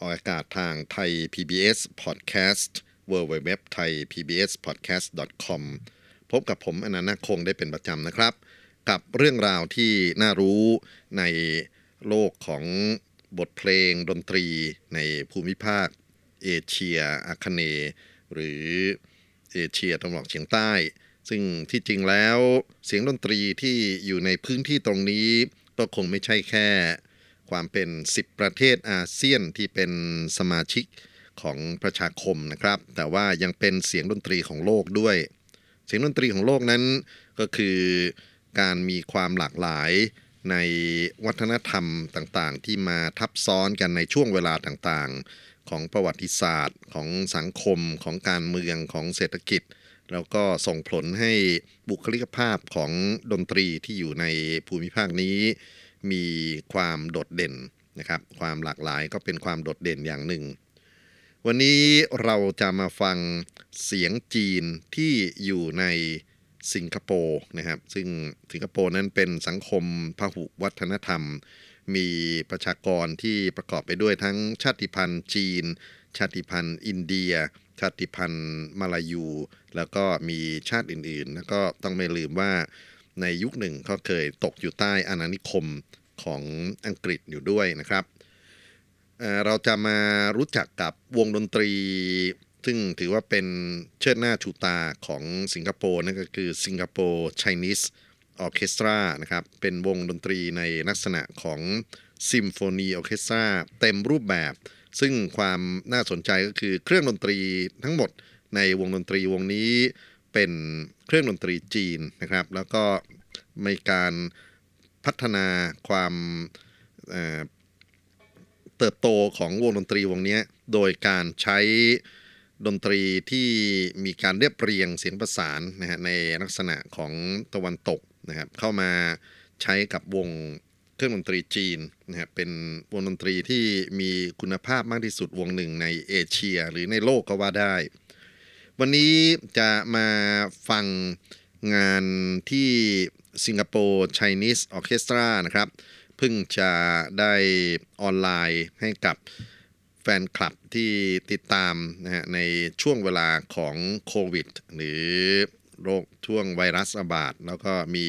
ออกอากาศทางไทย PBS Podcast w w w t h a i PBS Podcast com พบกับผมอานันท์นาคคงได้เป็นประจำนะครับ กับเรื่องราวที่น่ารู้ในโลกของบทเพลงดนตรีในภูมิภาค เอเชียอาคเนย์ หรือเอเชียตะวันออกเฉียงใต้ ซึ่งที่จริงแล้วเสียงดนตรีที่อยู่ในพื้นที่ตรงนี้ก็คงไม่ใช่แค่ ความเป็น 10 ประเทศอาเซียนที่เป็นสมาชิกของประชาคมนะครับ แต่ว่ายังเป็นเสียงดนตรีของโลกด้วย เสียงดนตรีของโลกนั้นก็คือการมีความหลากหลายในวัฒนธรรมต่างๆ ที่มาทับซ้อนกันในช่วงเวลาต่างๆ ของประวัติศาสตร์ ของสังคมของการเมืองของเศรษฐกิจ แล้วก็ส่งผลให้บุคลิกภาพของดนตรีที่อยู่ในภูมิภาคนี้ มีความโดดเด่นนะครับ ความหลากหลายก็เป็นความโดดเด่นอย่างหนึ่ง วันนี้เราจะมาฟังเสียงจีนที่อยู่ในสิงคโปร์นะครับ ซึ่งสิงคโปร์นั้นเป็นสังคมพหุวัฒนธรรม มีประชากรที่ประกอบไปด้วยทั้งชาติพันธุ์จีน ชาติพันธุ์อินเดีย ชาติพันธุ์มาลายู แล้วก็มีชาติอื่นๆ แล้วก็ต้องไม่ลืมว่า ในยุคหนึ่งเขาเคยตกอยู่ใต้อาณานิคมของอังกฤษอยู่ด้วยนะครับเเราจะมารู้จักกับวงดนตรี ซึ่งถือว่าเป็นเชิดหน้าชูตาของสิงคโปร์นั่นก็คือสิงคโปร์ Chinese Orchestra นะครับ เป็นวงดนตรีในลักษณะของซิมโฟนีออเคสตราเต็มรูปแบบ ซึ่งความน่าสนใจก็คือเครื่องดนตรีทั้งหมดในวงดนตรีวงนี้เป็น เครื่องดนตรีจีนนะครับ แล้วก็มีการพัฒนาความเติบโตของวงดนตรีวงนี้โดยการใช้ดนตรีที่มีการเรียบเรียงเสียงประสานนะฮะในลักษณะของตะวันตกนะครับเข้ามาใช้กับวงเครื่องดนตรีจีนนะฮะเป็นวงดนตรีที่มีคุณภาพมากที่สุดวงหนึ่งในเอเชีย หรือในโลกก็ว่าได้ วันนี้จะมาฟังงานที่สิงคโปร์ Chinese Orchestra นะครับ เพิ่งจะได้ออนไลน์ให้กับแฟนคลับที่ติดตามนะฮะในช่วงเวลาของโควิด หรือโรคช่วงไวรัสระบาด แล้วก็มี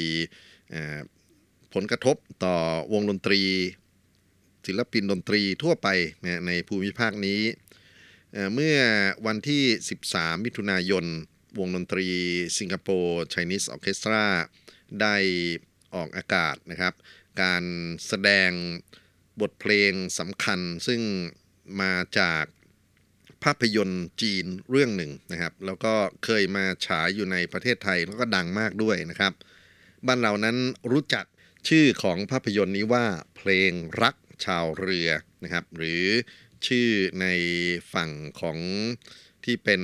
ผลกระทบต่อวงดนตรี ศิลปินดนตรีทั่วไปนะในภูมิภาคนี้ เมื่อวันที่ 13 มิถุนายน วงดนตรีสิงคโปร์ Chinese Orchestra ได้ออกอากาศนะครับ การแสดงบทเพลงสำคัญซึ่งมาจากภาพยนตร์จีนเรื่องหนึ่งนะครับ แล้วก็เคยมาฉายอยู่ในประเทศไทยแล้วก็ดังมากด้วยนะครับ บ้านเรานั้นรู้จักชื่อของภาพยนตร์นี้ว่าเพลงรักชาวเรือนะครับ หรือ ชื่อในฝั่งของที่เป็น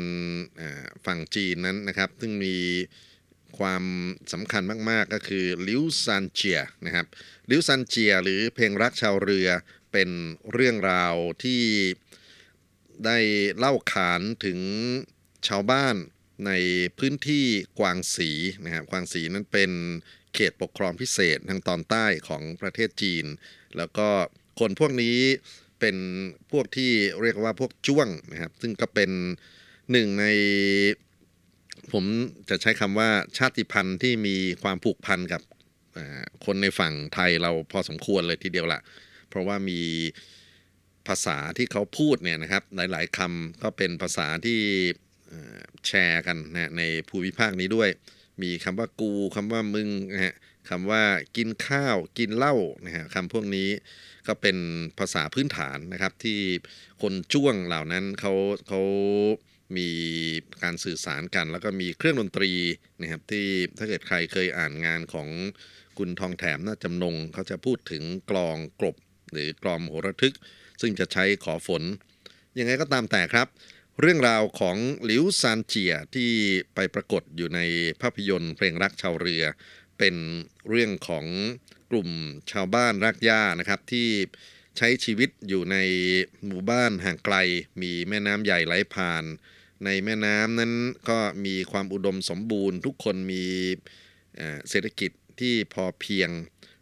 ฝั่งจีนนั้นนะครับ ซึ่งมีความสำคัญมาก ๆ ก็คือลิวซันเจียนะครับลิวซันเจียหรือเพลงรักชาวเรือเป็นเรื่องราวที่ได้เล่าขานถึงชาวบ้านในพื้นที่กวางสีนะครับกวางสีนั้นเป็นเขตปกครองพิเศษทางตอนใต้ของประเทศจีน แล้วก็คนพวกนี้ เป็นพวกที่เรียกว่าพวกจ้วงนะครับ ซึ่งก็เป็นหนึ่งใน ผมจะใช้คำว่าชาติพันธุ์ที่มีความผูกพันกับคนในฝั่งไทยเราพอสมควรเลยทีเดียวละเพราะว่ามีภาษาที่เขาพูดเนี่ยนะครับ หลาย ๆคำก็เป็นภาษาที่แชร์กันนะในภูมิภาคนี้ด้วย มีคำว่ากูคำว่ามึงนะฮะคำว่ากินข้าวกินเหล้านะฮะคำพวกนี้ ก็เป็นภาษาพื้นฐานนะครับ ที่คนจ้วงเหล่านั้นเขาเขามีการสื่อสารกัน แล้วก็มีเครื่องดนตรีนะครับที่ถ้าเกิดใครเคยอ่านงานของคุณทองแถมน่าจำนงเขาจะพูดถึงกลองกลบ หรือกลอมโหระทึก ซึ่งจะใช้ขอฝน ยังไงก็ตามแต่ครับ เรื่องราวของหลิวซานเจียที่ไปปรากฏอยู่ในภาพยนตร์เพลงรักชาวเรือ เป็นเรื่องของ กลุ่มชาวบ้านรากหญ้านะครับที่ใช้ชีวิตอยู่ในหมู่บ้านห่างไกล มีแม่น้ำใหญ่ไหลผ่าน ในแม่น้ำนั้นก็มีความอุดมสมบูรณ์ ทุกคนมีเศรษฐกิจที่พอเพียง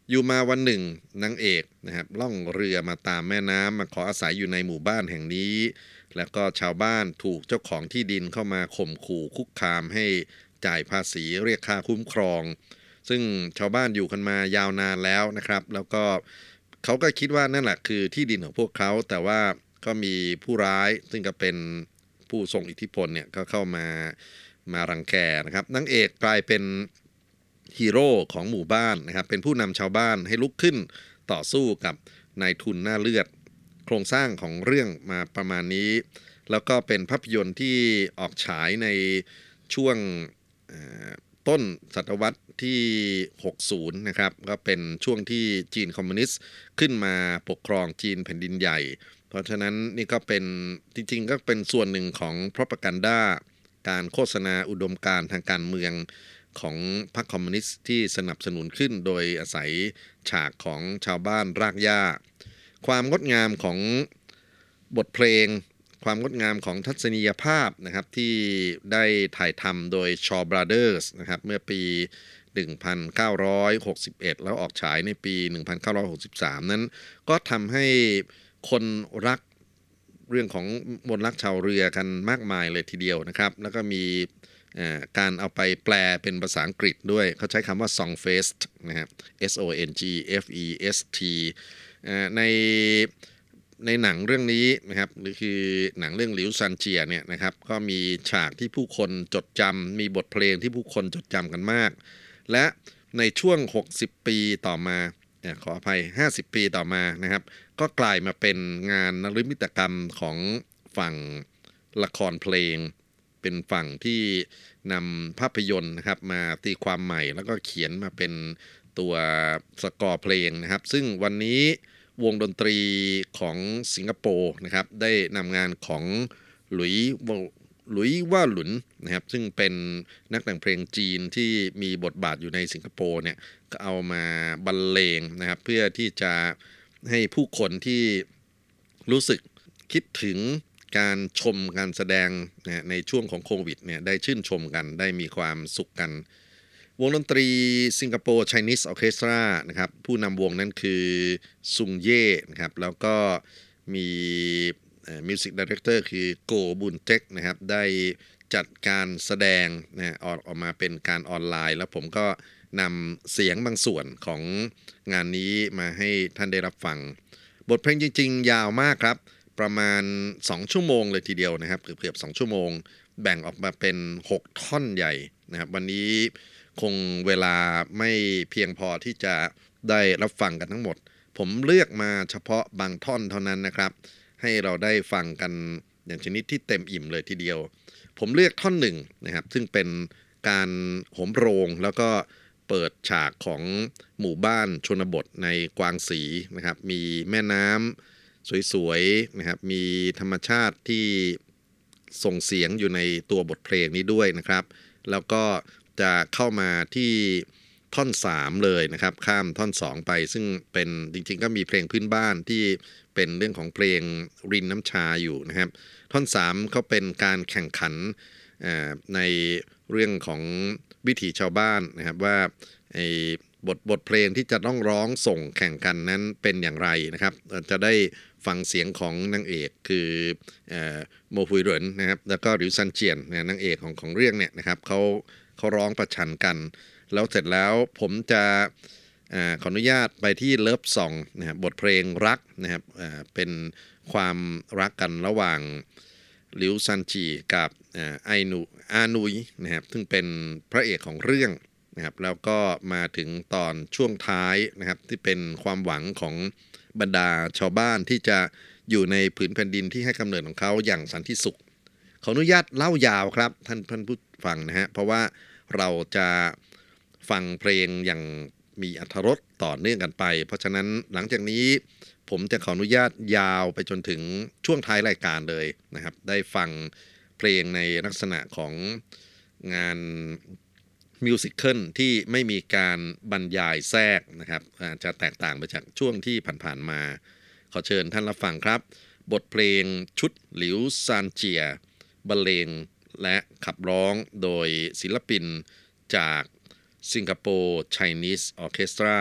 อยู่มาวันหนึ่งนางเอกนะครับล่องเรือมาตามแม่น้ำมาขออาศัยอยู่ในหมู่บ้านแห่งนี้ แล้วก็ชาวบ้านถูกเจ้าของที่ดินเข้ามาข่มขู่คุกคามให้จ่ายภาษีเรียกค่าคุ้มครอง ซึ่งชาวบ้านอยู่กันมายาวนานแล้วนะครับ แล้วก็เขาก็คิดว่านั่นแหละคือที่ดินของพวกเขา แต่ว่าก็มีผู้ร้ายซึ่งก็เป็นผู้ทรงอิทธิพลเนี่ยก็เข้ามามารังแกนะครับนางเอกกลายเป็นฮีโร่ของหมู่บ้านนะครับ เป็นผู้นำชาวบ้านให้ลุกขึ้นต่อสู้กับนายทุนหน้าเลือด โครงสร้างของเรื่องมาประมาณนี้ แล้วก็เป็นภาพยนตร์ที่ออกฉายในช่วงต้นศตวรรษ ที่ 60 นะครับ ก็เป็นช่วงที่จีนคอมมิวนิสต์ขึ้นมาปกครองจีนแผ่นดินใหญ่ เพราะฉะนั้นนี่ก็เป็นจริงๆ ก็เป็นส่วนหนึ่งของ propaganda การโฆษณาอุดมการณ์ทางการเมืองของพรรคคอมมิวนิสต์ที่สนับสนุนขึ้นโดยอาศัยฉากของชาวบ้านรากหญ้า ความงดงามของบทเพลง ความงดงามของทัศนียภาพนะครับที่ได้ถ่ายทำโดยชอบราเดอร์สนะครับเมื่อปี 1961 แล้วออกฉายในปี 1963 นั้น ก็ทำให้คนรักเรื่องของมนรักชาวเรือกันมากมายเลยทีเดียวนะครับ แล้วก็มีการเอาไปแปลเป็นภาษาอังกฤษด้วย เขาใช้คำว่า song fest นะครับ S O N G F E S T ในในหนังเรื่องนี้นะครับหรือคือหนังเรื่องหลิวซันเจียเนี่ยนะครับ ก็มีฉากที่ผู้คนจดจำมีบทเพลงที่ผู้คนจดจำกันมาก และในช่วง 60 ปีต่อมาขออภัย 50 ปีต่อมานะครับ ก็กลายมาเป็นงานนริมิตกรรมของฝั่งละครเพลง เป็นฝั่งที่นำภาพยนตร์นะครับมาตีความใหม่แล้วก็เขียนมาเป็นตัวสกอร์เพลงนะครับ ซึ่งวันนี้วงดนตรีของสิงคโปร์นะครับ ได้นำงานของหลุย หลุยว่าหลุนนะครับซึ่งเป็นนักแต่งเพลงจีนที่มีบทบาทอยู่ในสิงคโปร์เนี่ยก็เอามาบรรเลงนะครับ เพื่อที่จะให้ผู้คนที่รู้สึกคิดถึงการชมการแสดงนะในช่วงของโควิดเนี่ยได้ชื่นชมกันได้มีความสุขกัน วงดนตรี Singapore Chinese Orchestra นะครับผู้นำวงนั้นคือซุงเย่นะครับแล้วก็มี music director คือโกบุนเจ็กนะครับได้จัดการแสดงนะออกออกมาเป็นการออนไลน์ แล้วผมก็นำเสียงบางส่วนของงานนี้มาให้ท่านได้รับฟัง บทเพลงจริง ๆ ยาวมากครับ ประมาณ 2 ชั่วโมงเลยทีเดียวนะครับเกือบๆ2ชั่วโมง แบ่งออกมาเป็น 6 ท่อนใหญ่นะครับวันนี้คงเวลาไม่เพียงพอที่จะได้รับฟังกันทั้งหมด ผมเลือกมาเฉพาะบางท่อนเท่านั้นนะครับ ให้เราได้ฟังกันอย่างชนิดที่เต็มอิ่มเลยทีเดียว ผมเลือกท่อนหนึ่งนะครับ ซึ่งเป็นการโหมโรงแล้วก็เปิดฉากของหมู่บ้านชนบทในกวางสีนะครับ มีแม่น้ำสวยๆนะครับ มีธรรมชาติที่ส่งเสียงอยู่ในตัวบทเพลงนี้ด้วยนะครับ แล้วก็จะเข้ามาที่ ท่อน 3 เลยนะครับ ข้ามท่อน 2 ไป ซึ่งเป็นจริงๆ ก็มีเพลงพื้นบ้านที่เป็นเรื่องของเพลงรินน้ำชาอยู่นะครับ ท่อน 3 เขาเป็นการแข่งขันในเรื่องของวิถีชาวบ้านนะครับว่าไอ้บทบทเพลงที่จะต้องร้องส่งแข่งกันนั้นเป็นอย่างไรนะครับ จะได้ฟังเสียงของนางเอกคือโมฮุยเหรินนะครับแล้วก็หริวซันเจียนนางเอกของของเรื่องเนี่ยนะครับเขาเขาร้องประชันกัน แล้วเสร็จแล้วผมจะอขออนุญาตไปที่ love song นะครับบทเพลงรักนะครับเป็นความรักกันระหว่างลิวซันจีกับไอนูอานุยนะครับซึ่งเป็นพระเอกของเรื่องนะครับแล้วก็มาถึงตอนช่วงท้ายนะครับที่เป็นความหวังของบรรดาชาวบ้านที่จะอยู่ในผืนแผ่นดินที่ให้กำเนิดของเขาอย่างสันติสุขขออนุญาตเล่ายาวครับท่านท่านผู้ฟังนะฮะเพราะว่าเราจะ ฟังเพลงอย่างมีอัธรสต่อเนื่องกันไป เพราะฉะนั้นหลังจากนี้ผมจะขออนุญาตยาวไปจนถึงช่วงท้ายรายการเลยนะครับ ได้ฟังเพลงในลักษณะของงานมิวสิคลที่ไม่มีการบรรยายแทรกนะครับอาจจะแตกต่างไปจากช่วงที่ผ่านๆมา ขอเชิญท่านรับฟังครับ บทเพลงชุดหลิวซานเจียบรรเลงและขับร้องโดยศิลปินจาก สิงคโปร์ไชนีสออเคสตรา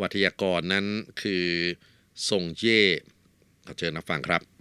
วัทยากรนั้นคือซงเย่ขอเชิญนับฟังครับ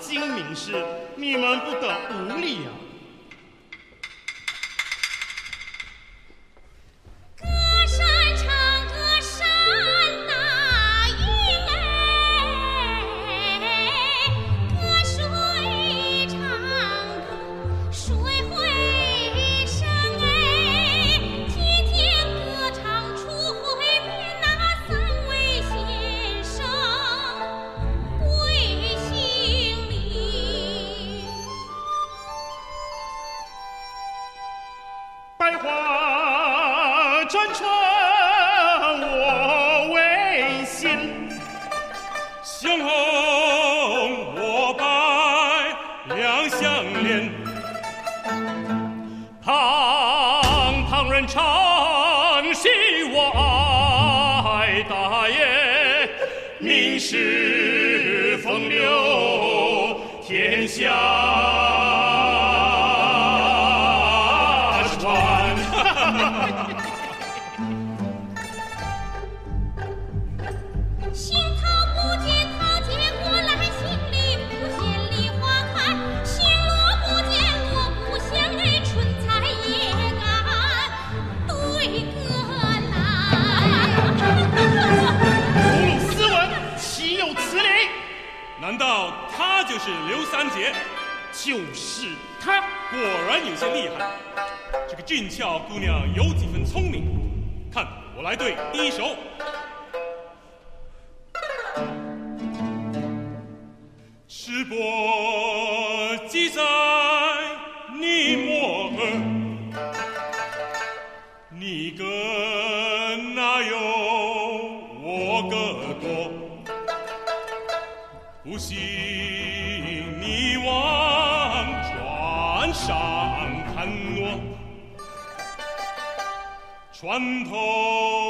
精明是，你们不得两相连，堂堂人常喜我，爱大爷，名士风流天下。是刘三姐就是她，果然有些厉害。这个俊俏姑娘有几分聪明，看我来对第一首。吃播船头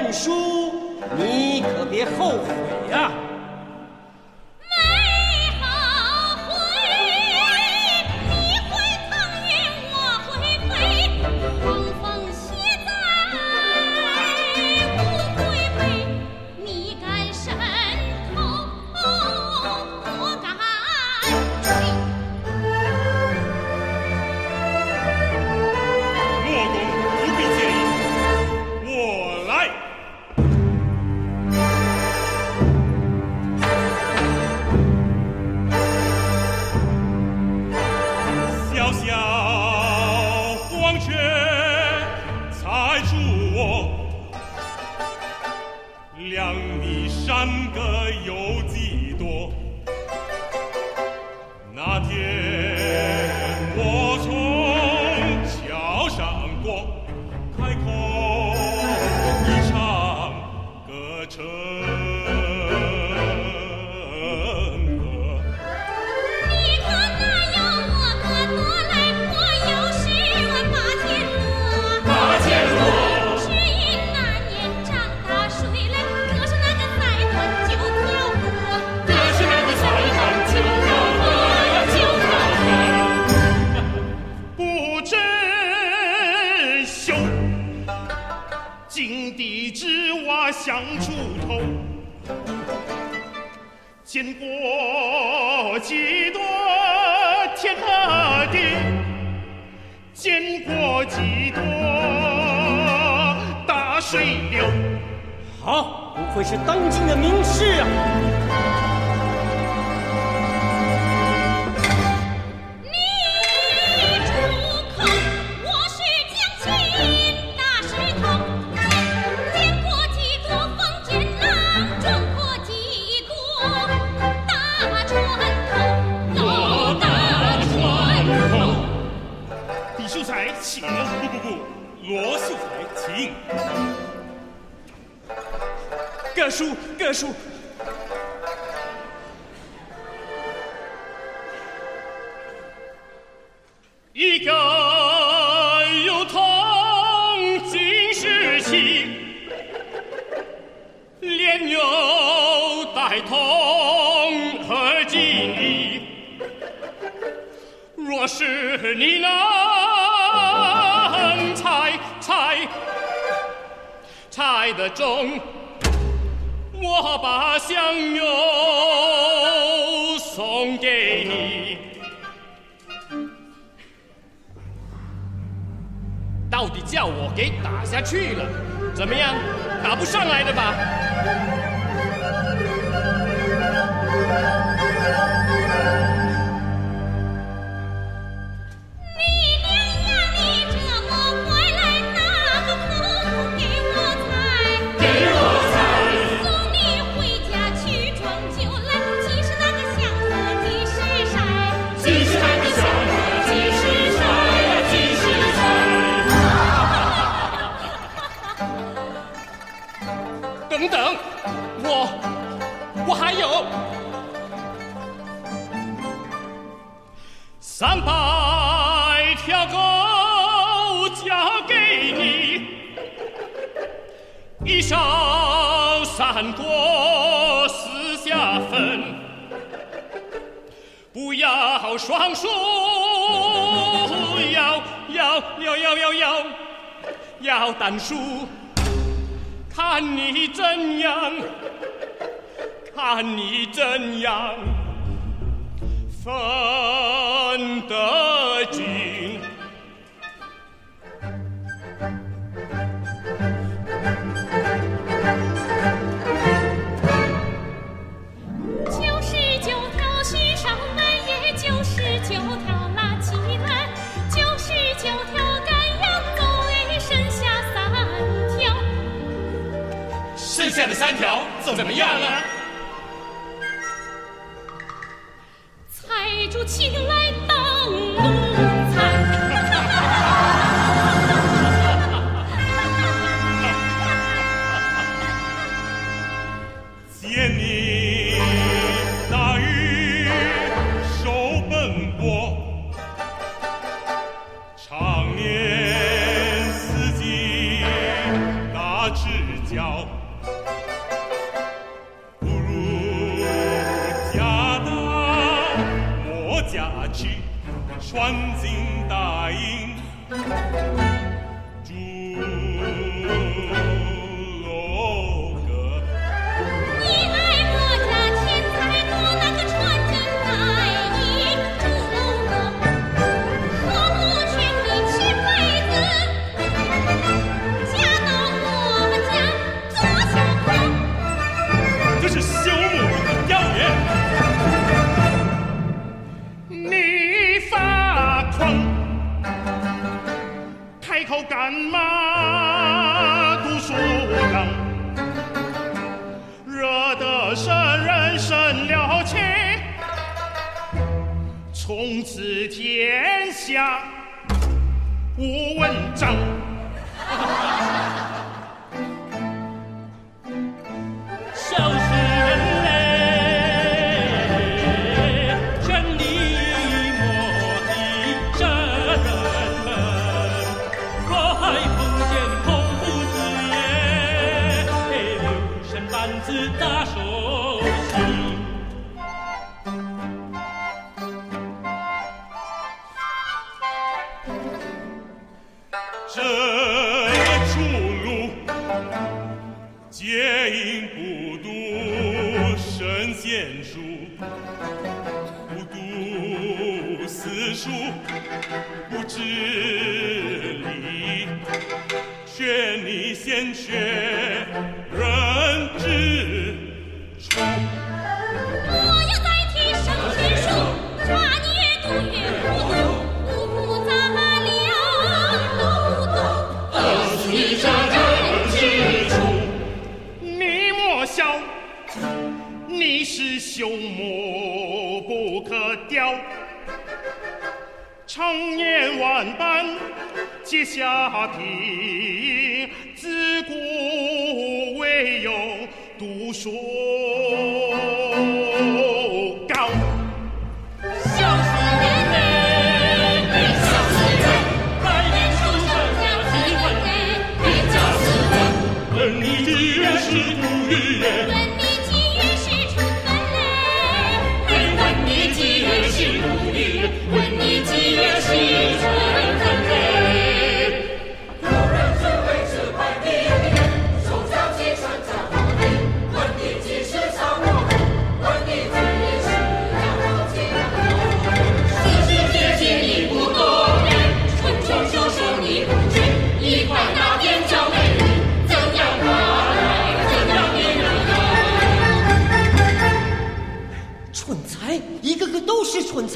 认输，你可别后悔。菜的种，我把香油送给你。到底叫我给打下去了，怎么样？打不上来的吧。三百条狗交给你，一勺三锅四下分，不要双数，要要要要要要要单数，看你怎样，看你怎样。看得紧九十九条心上也九十九条拉起来九十九条干羊沟哎剩下三条。剩下的三条怎么样了干马读书郎惹得圣人生了气。从此天下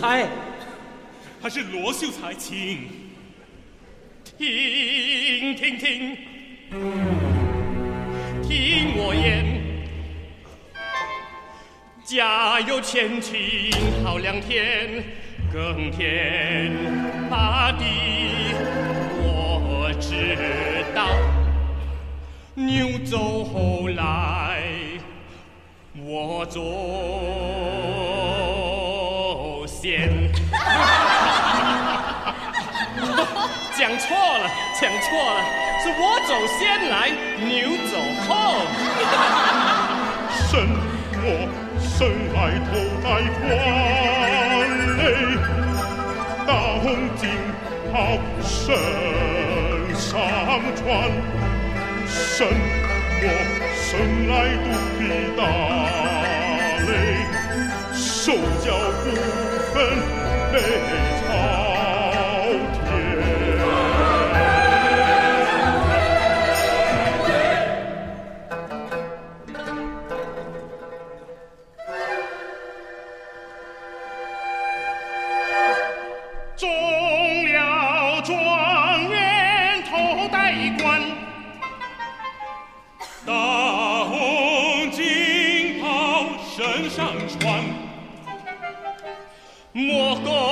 嗨还是罗秀才请听听听听我言家有千顷好良田耕田大地我知道。牛走后来我走 讲错了讲错了是我走先来牛走后。什么生来头戴冠嘞。当今好身上穿什么生来肚皮大。都叫不分北朝天中了状元头戴冠莫告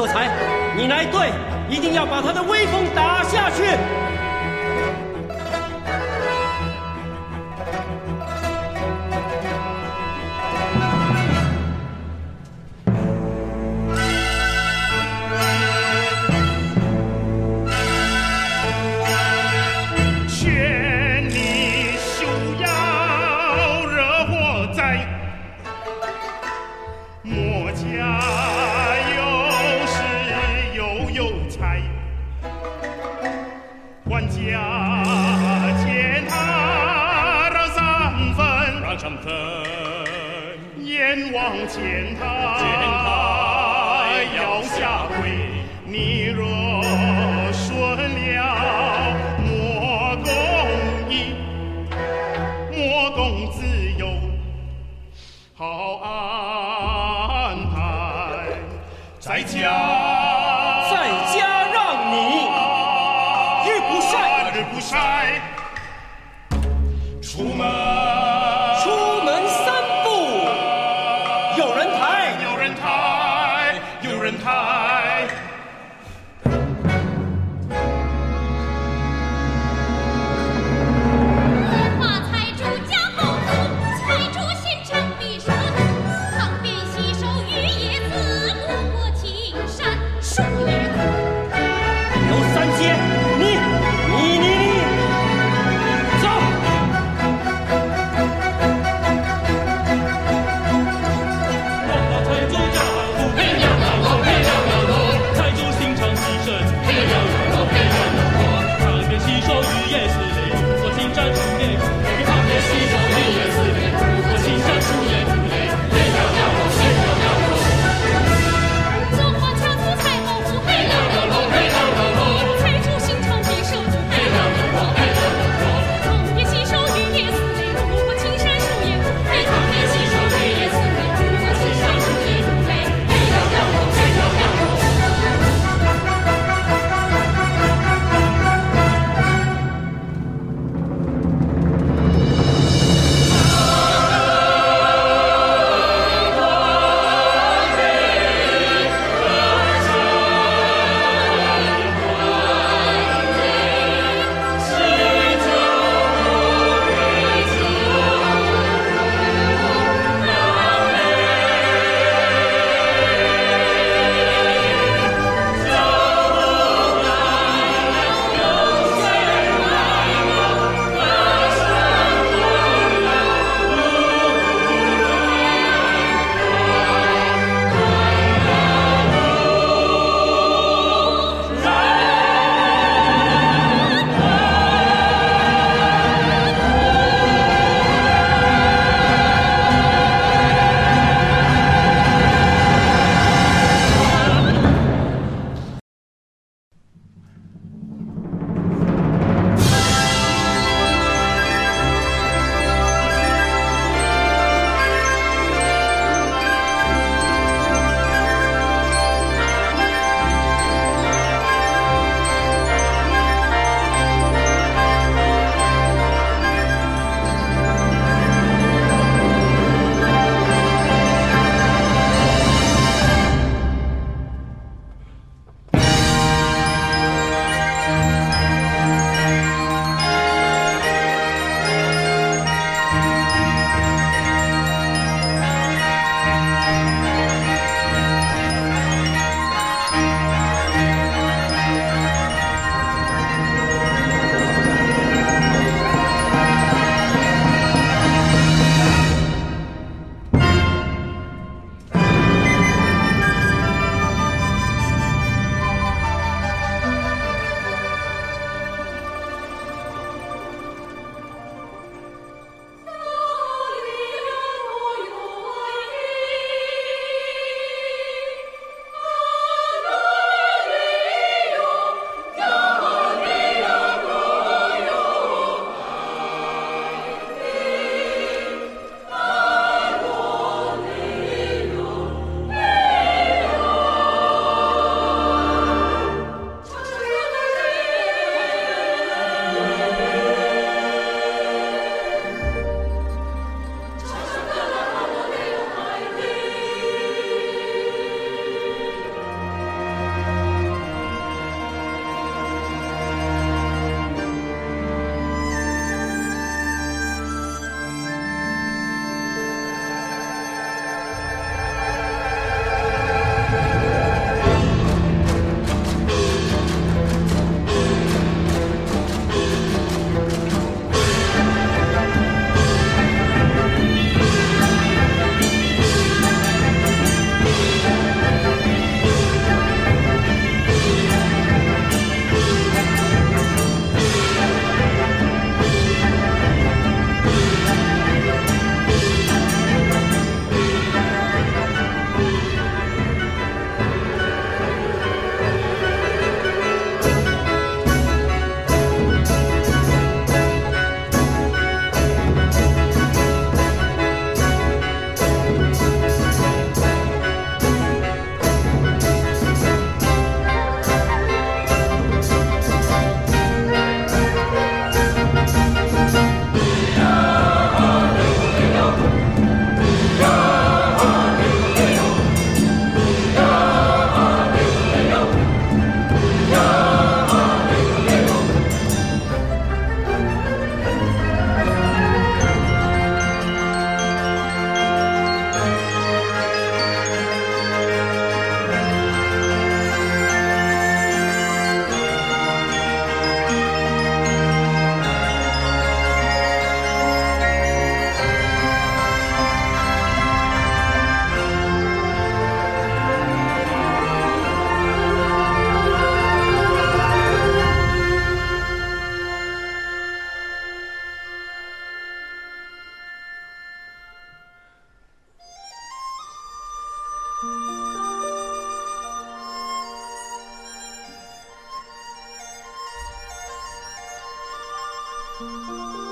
秀才，你来对，一定要把他的威风打下去。Bye.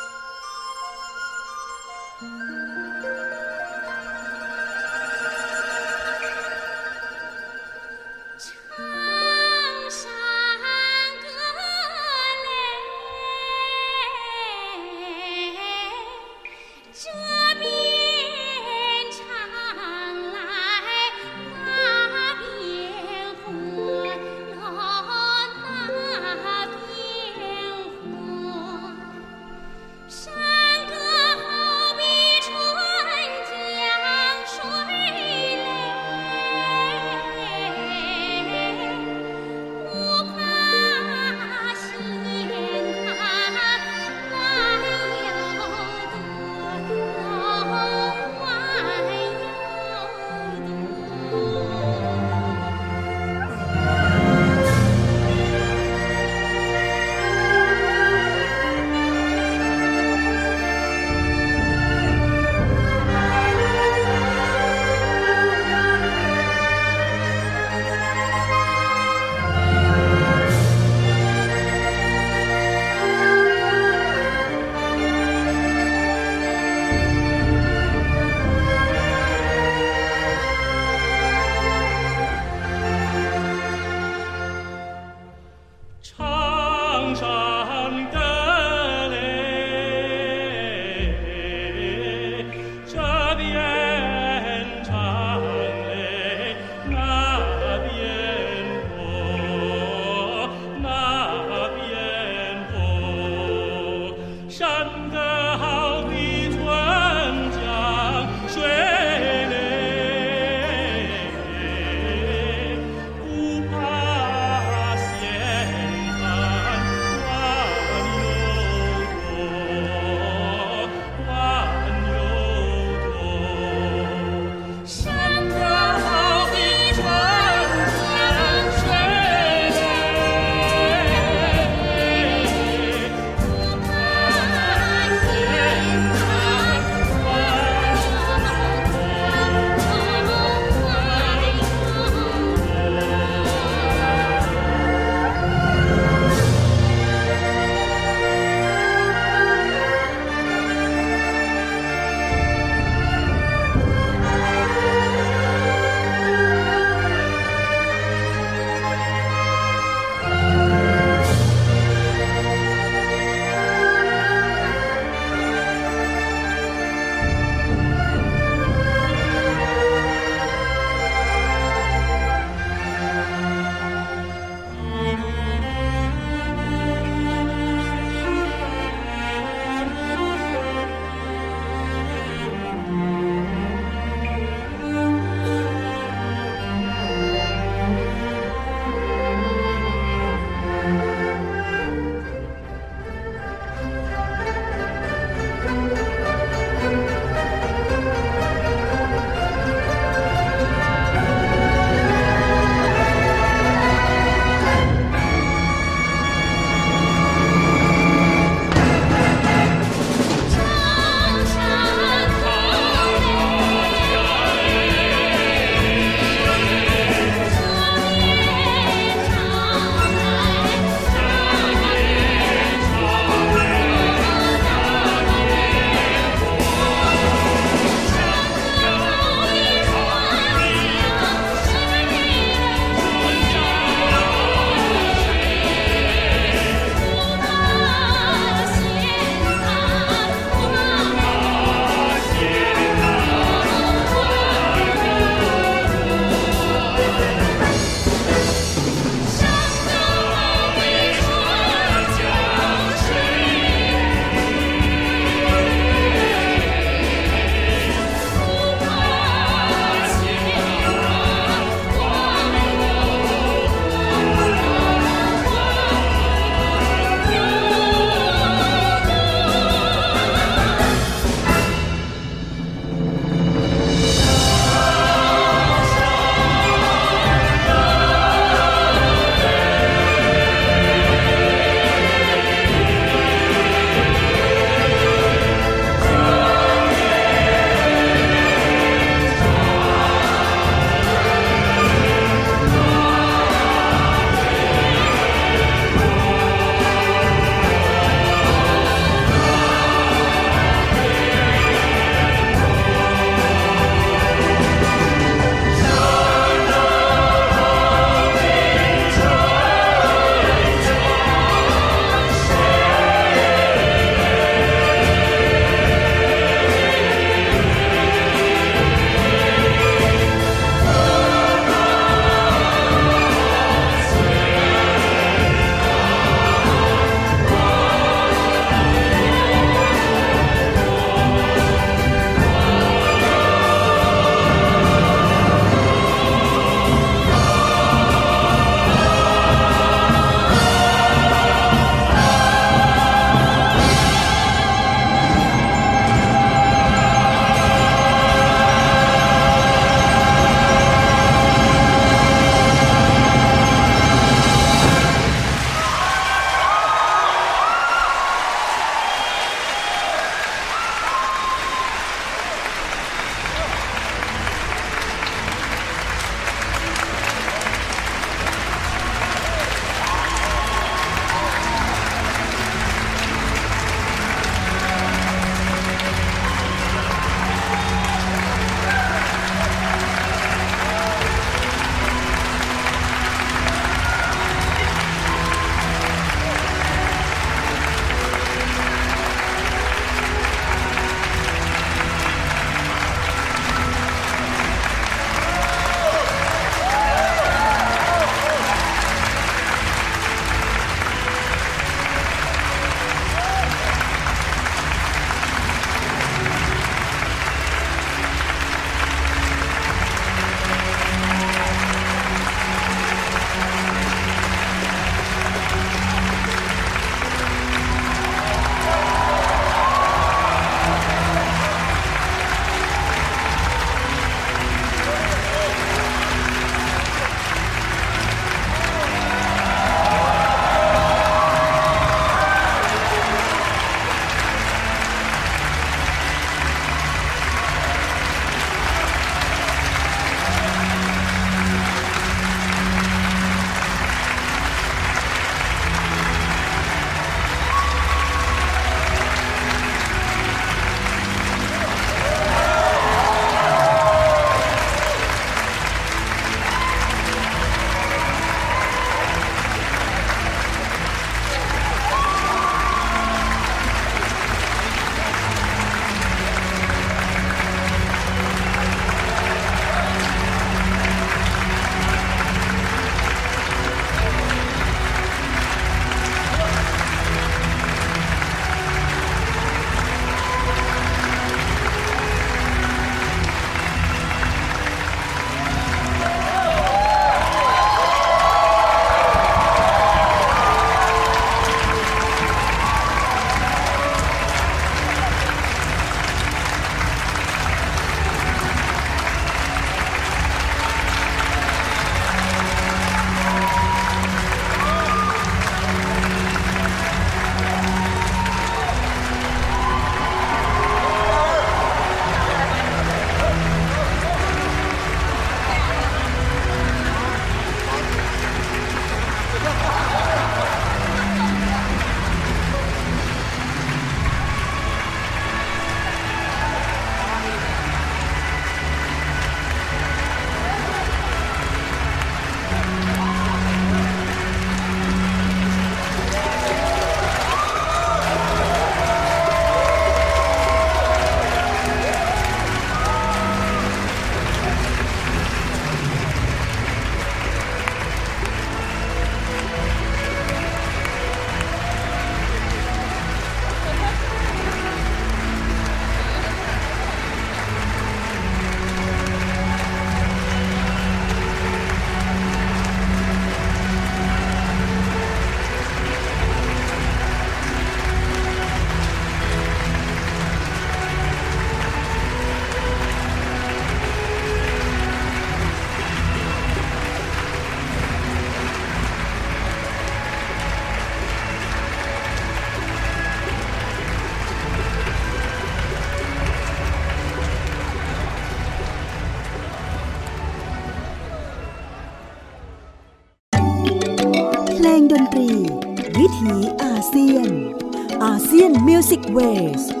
ด